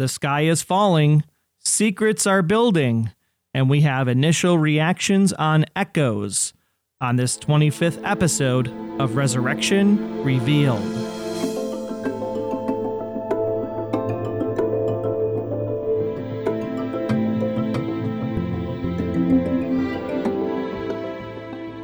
The sky is falling, secrets are building, and we have initial reactions on echoes on this 25th episode of Resurrection Revealed.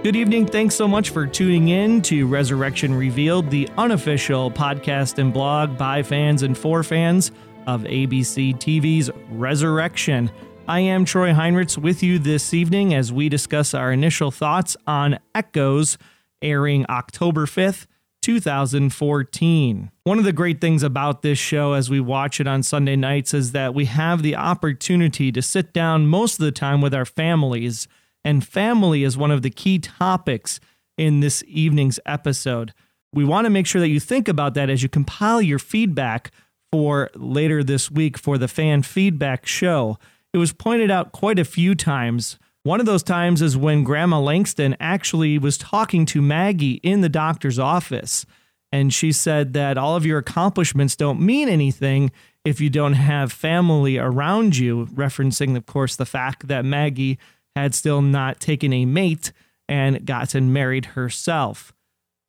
Good evening. Thanks so much for tuning in to Resurrection Revealed, the unofficial podcast and blog by fans and for fans of ABC TV's Resurrection. I am Troy Heinrichs with you this evening as we discuss our initial thoughts on Echoes, airing October 5th, 2014. One of the great things about this show as we watch it on Sunday nights is that we have the opportunity to sit down most of the time with our families and family is one of the key topics in this evening's episode. We want to make sure that you think about that as you compile your feedback for later this week for the fan feedback show. It was pointed out quite a few times. One of those times is when Grandma Langston actually was talking to Maggie in the doctor's office. And she said that all of your accomplishments don't mean anything if you don't have family around you, referencing, of course, the fact that Maggie had still not taken a mate and gotten married herself.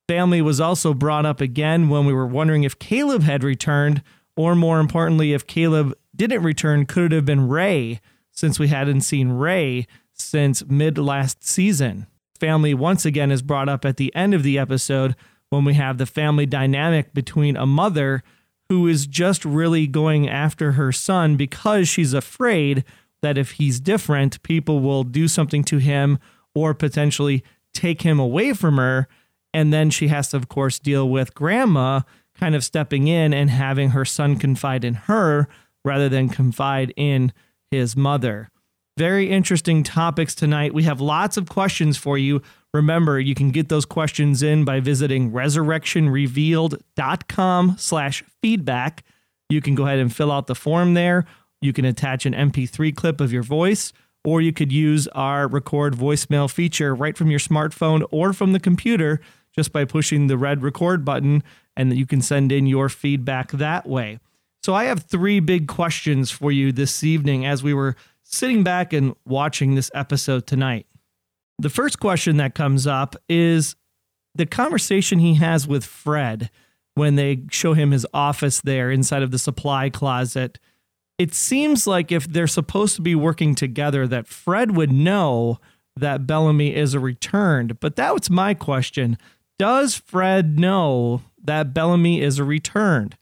Family was also brought up again when we were wondering if Caleb had returned, or more importantly, if Caleb didn't return, could it have been Ray, since we hadn't seen Ray since mid last season. Family once again is brought up at the end of the episode when we have the family dynamic between a mother who is just really going after her son because she's afraid that if he's different, people will do something to him or potentially take him away from her. And then she has to, of course, deal with grandma kind of stepping in and having her son confide in her rather than confide in his mother. Very interesting topics tonight. We have lots of questions for you. Remember, you can get those questions in by visiting resurrectionrevealed.com slash feedback. You can go ahead and fill out the form there you can attach an MP3 clip of your voice, or you could use our record voicemail feature right from your smartphone or from the computer just by pushing the red record button, and you can send in your feedback that way. So, I have three big questions for you this evening as we were sitting back and watching this episode tonight. The first question that comes up is the conversation he has with Fred when they show him his office there inside of the supply closet it seems like if they're supposed to be working together, that Fred would know that Bellamy is a returned. But that was my question. Does Fred know that Bellamy is a returned?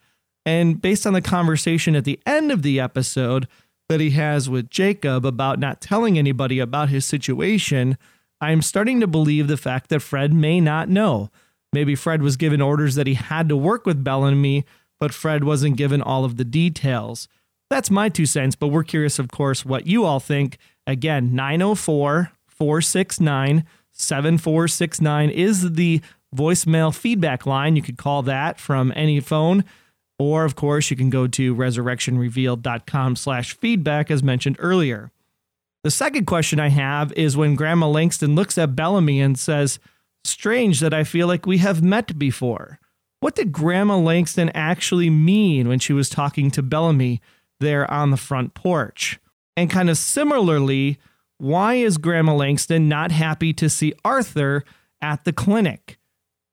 And based on the conversation at the end of the episode that he has with Jacob about not telling anybody about his situation, I'm starting to believe the fact that Fred may not know. Maybe Fred was given orders that he had to work with Bellamy, but Fred wasn't given all of the details. That's my two cents, but we're curious, of course, what you all think. Again, 904 469 7469 is the voicemail feedback line. You could call that from any phone. Or, of course, you can go to resurrectionrevealed.com slash feedback, as mentioned earlier. The second question I have is when Grandma Langston looks at Bellamy and says, Strange that I feel like we have met before. What did Grandma Langston actually mean when she was talking to Bellamy there on the front porch. And kind of similarly, why is Grandma Langston not happy to see Arthur at the clinic?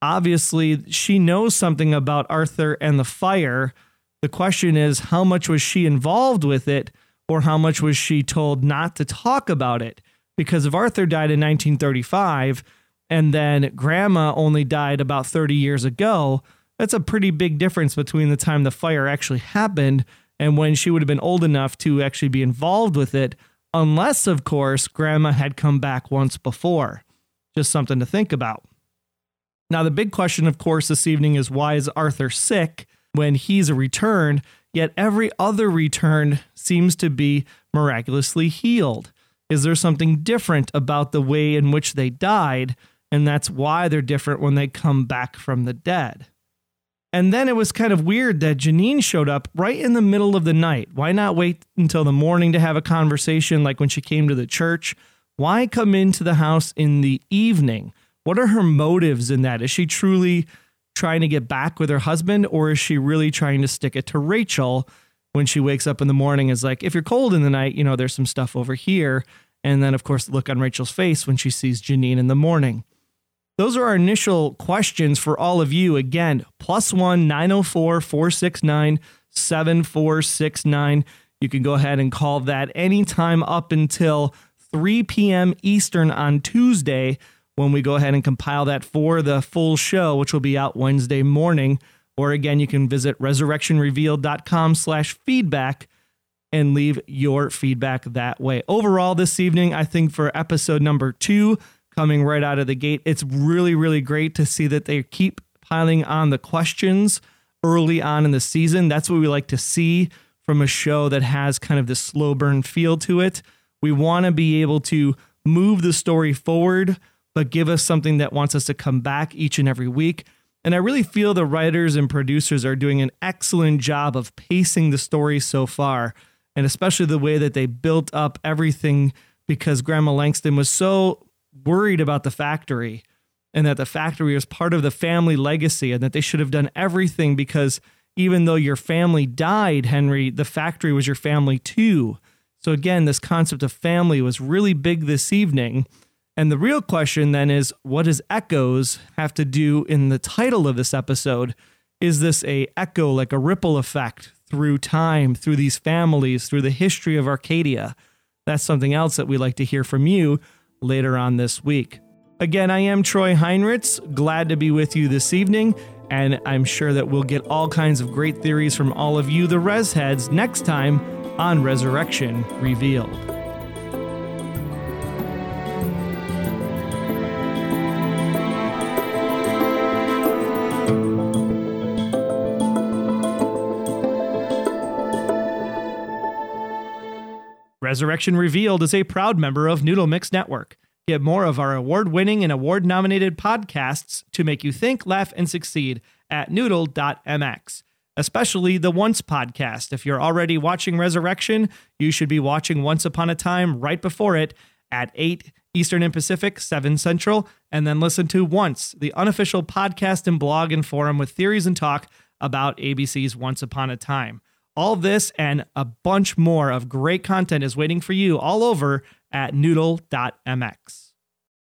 Obviously, she knows something about Arthur and the fire. The question is, how much was she involved with it, or how much was she told not to talk about it? Because if Arthur died in 1935 and then Grandma only died about 30 years ago, that's a pretty big difference between the time the fire actually happened and when she would have been old enough to actually be involved with it, unless, of course, grandma had come back once before. Just something to think about. Now, the big question, of course, this evening is why is Arthur sick when he's a return, yet every other return seems to be miraculously healed? Is there something different about the way in which they died? And that's why they're different when they come back from the dead. And then it was kind of weird that Janine showed up right in the middle of the night. Why not wait until the morning to have a conversation like when she came to the church? Why come into the house in the evening? What are her motives in that? Is she truly trying to get back with her husband or is she really trying to stick it to Rachel? when she wakes up in the morning is like, if you're cold in the night, you know, there's some stuff over here. And then, of course, look on Rachel's face when she sees Janine in the morning. Those are our initial questions for all of you. Again, plus one 904 469 7469. You can go ahead and call that anytime up until 3 p.m. Eastern on Tuesday when we go ahead and compile that for the full show, which will be out Wednesday morning. Or again, you can visit resurrectionrevealed.com slash feedback and leave your feedback that way. Overall, this evening, I think for episode number two, coming right out of the gate. It's really, really great to see that they keep piling on the questions early on in the season. That's what we like to see from a show that has kind of this slow burn feel to it. We want to be able to move the story forward, but give us something that wants us to come back each and every week. And I really feel the writers and producers are doing an excellent job of pacing the story so far, and especially the way that they built up everything because Grandma Langston was so worried about the factory and that the factory was part of the family legacy and that they should have done everything because even though your family died, Henry, the factory was your family too. So, again, this concept of family was really big this evening. And the real question then is what does echoes have to do in the title of this episode? Is this a echo, like a ripple effect through time, through these families, through the history of Arcadia? That's something else that we like to hear from you later on this week. Again, I am Troy Heinrichs. Glad to be with you this evening, and I'm sure that we'll get all kinds of great theories from all of you, the Res Heads, next time on Resurrection Revealed. Resurrection Revealed is a proud member of Noodle Mix Network. Get more of our award winning and award nominated podcasts to make you think, laugh, and succeed at noodle.mx, especially the Once podcast. If you're already watching Resurrection, you should be watching Once Upon a Time right before it at 8 Eastern and Pacific, 7 Central, and then listen to Once, the unofficial podcast and blog and forum with theories and talk about ABC's Once Upon a Time. All this and a bunch more of great content is waiting for you all over at noodle.mx.